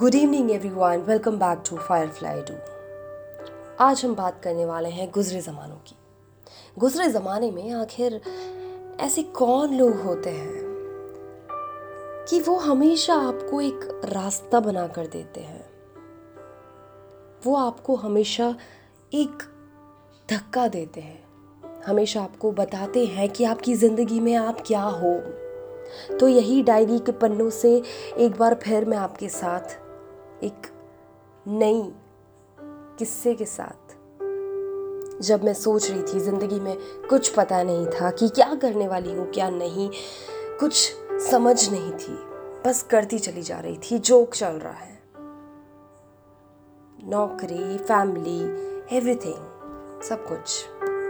Good evening everyone welcome back to Firefly do आज हम बात करने वाले हैं गुजरे ज़मानों की। गुजरे ज़माने में आखिर ऐसे कौन लोग होते हैं कि वो हमेशा आपको एक रास्ता बना कर देते हैं? वो आपको हमेशा एक धक्का देते हैं। हमेशा आपको बताते हैं कि आपकी ज़िंदगी में आप क्या हो। तो यही डायरी के पन्नों से एक बार फिर मैं आपके साथ एक नई किस्से के साथ। जब मैं सोच रही थी ज़िंदगी में कुछ पता नहीं था कि क्या करने वाली हूँ, क्या नहीं, कुछ समझ नहीं थी। बस करती चली जा रही थी, जोक चल रहा है। नौकरी फैमिली एवरीथिंग सब कुछ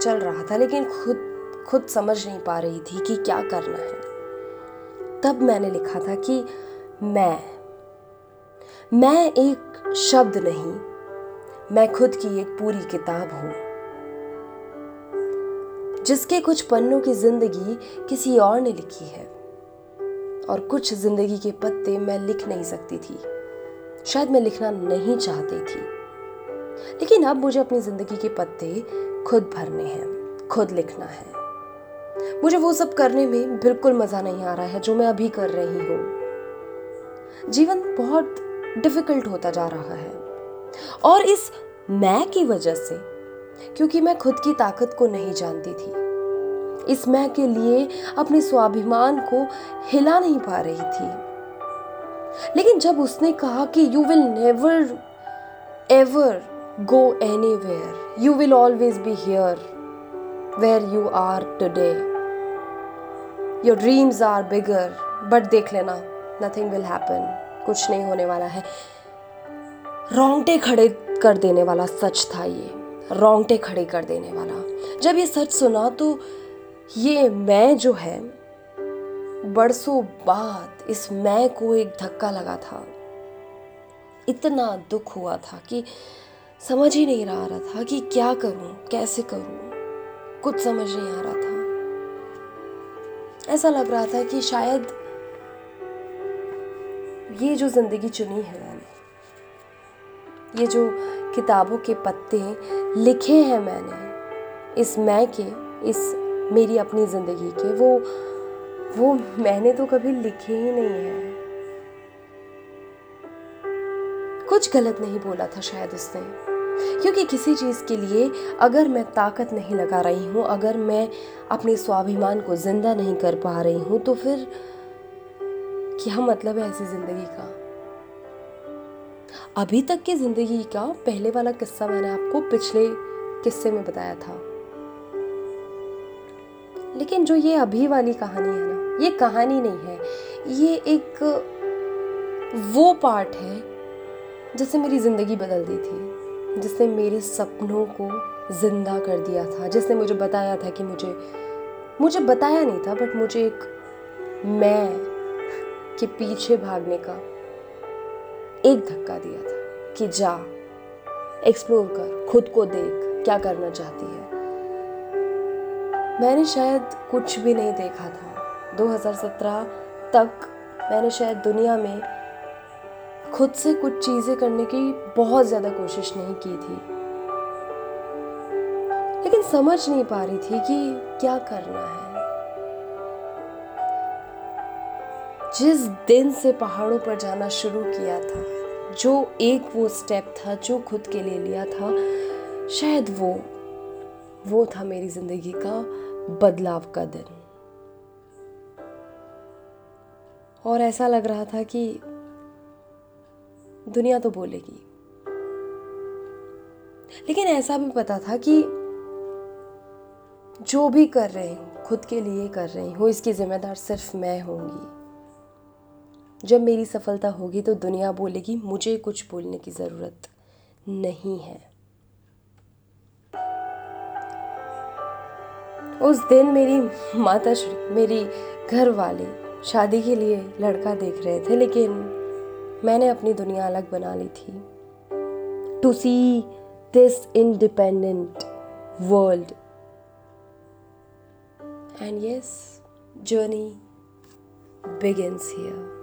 चल रहा था, लेकिन खुद खुद समझ नहीं पा रही थी कि क्या करना है। तब मैंने लिखा था कि मैं मैं एक शब्द नहीं, मैं खुद की एक पूरी किताब हूँ, जिसके कुछ पन्नों की ज़िंदगी किसी और ने लिखी है, और कुछ ज़िंदगी के पत्ते मैं लिख नहीं सकती थी, शायद मैं लिखना नहीं चाहती थी। लेकिन अब मुझे अपनी ज़िंदगी के पत्ते खुद भरने हैं, खुद लिखना है। मुझे वो सब करने में बिल्कुल मज़ा नहीं आ रहा है जो मैं अभी कर रही हूँ। जीवन बहुत डिफ़िकल्ट होता जा रहा है। और इस मैं की वजह से, क्योंकि मैं खुद की ताकत को नहीं जानती थी, इस मैं के लिए अपने स्वाभिमान को हिला नहीं पा रही थी। लेकिन जब उसने कहा कि you will never ever go anywhere you will always be here where you are today your dreams are bigger but देख लेना नथिंग विल हैपन कुछ नहीं होने वाला है। रोंगटे खड़े कर देने वाला सच था ये। रोंगटे खड़े कर देने वाला। जब ये सच सुना तो ये मैं जो है, बरसों बाद इस मैं को एक धक्का लगा था। इतना दुख हुआ था कि समझ ही नहीं रहा रहा था कि क्या करूँ, कैसे करूँ। कुछ समझ नहीं आ रहा था। ऐसा लग रहा था कि शायद ये जो ज़िंदगी चुनी है मैंने, ये जो किताबों के पत्ते लिखे हैं मैंने, इस मैं के, इस मेरी अपनी ज़िंदगी के, वो वो मैंने तो कभी लिखे ही नहीं है। कुछ गलत नहीं बोला था शायद उसने, क्योंकि किसी चीज़ के लिए अगर मैं ताकत नहीं लगा रही हूँ, अगर मैं अपने स्वाभिमान को ज़िंदा नहीं कर पा रही हूँ तो फिर क्या मतलब है ऐसी ज़िंदगी का। अभी तक की ज़िंदगी का पहले वाला किस्सा मैंने आपको पिछले किस्से में बताया था। लेकिन जो ये अभी वाली कहानी है ना, ये कहानी नहीं है, ये एक वो पार्ट है जिससे मेरी ज़िंदगी बदल दी थी, जिसने मेरे सपनों को ज़िंदा कर दिया था, जिसने मुझे बताया था कि मुझे मुझे बताया नहीं था, बट मुझे एक मैं के पीछे भागने का एक धक्का दिया था कि जा एक्सप्लोर कर, खुद को देख, क्या करना चाहती है। मैंने शायद कुछ भी नहीं देखा था। 2017 तक मैंने शायद दुनिया में खुद से कुछ चीज़ें करने की बहुत ज़्यादा कोशिश नहीं की थी। लेकिन समझ नहीं पा रही थी कि क्या करना है। जिस दिन से पहाड़ों पर जाना शुरू किया था, जो एक वो स्टेप था जो खुद के लिए लिया था, शायद वो वो था मेरी ज़िंदगी का बदलाव का दिन। और ऐसा लग रहा था कि दुनिया तो बोलेगी। लेकिन ऐसा भी पता था कि जो भी कर रहे हूँ, खुद के लिए कर रही हूँ, इसकी जिम्मेदार सिर्फ़ मैं होंगी। जब मेरी सफलता होगी तो दुनिया बोलेगी, मुझे कुछ बोलने की ज़रूरत नहीं है। उस दिन मेरी माता श्री, मेरी घर वाले शादी के लिए लड़का देख रहे थे, लेकिन मैंने अपनी दुनिया अलग बना ली थी। To see this independent world and yes journey begins here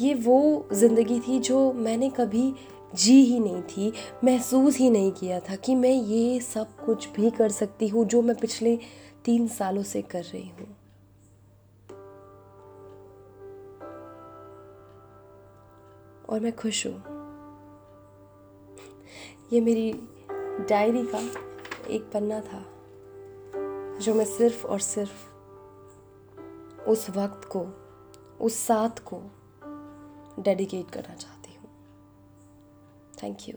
ये वो ज़िंदगी थी जो मैंने कभी जी ही नहीं थी, महसूस ही नहीं किया था कि मैं ये सब कुछ भी कर सकती हूँ जो मैं पिछले तीन सालों से कर रही हूँ। और मैं खुश हूँ। ये मेरी डायरी का एक पन्ना था जो मैं सिर्फ़ और सिर्फ़ उस वक्त को, उस साथ को डेडिकेट करना चाहती हूँ। Thank you